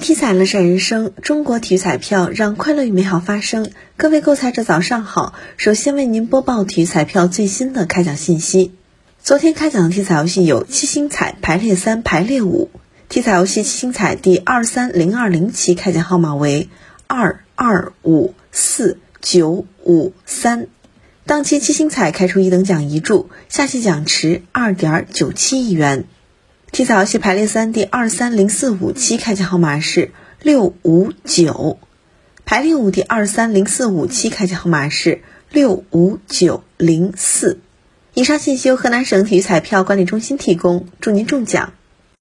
体彩乐善人生，中国体育彩票让快乐与美好发生。各位购彩者早上好，首先为您播报体育彩票最新的开奖信息。昨天开奖的体彩游戏有七星彩排列三、排列五。体彩游戏七星彩第二三零二零期开奖号码为二二五四九五三。当期七星彩开出一等奖一注，下期奖池二点九七亿元。体彩游戏排列三第二三零四五期开奖号码是六五九，排列五第二三零四五期开奖号码是六五九零四。以上信息由河南省体育彩票管理中心提供，祝您中奖。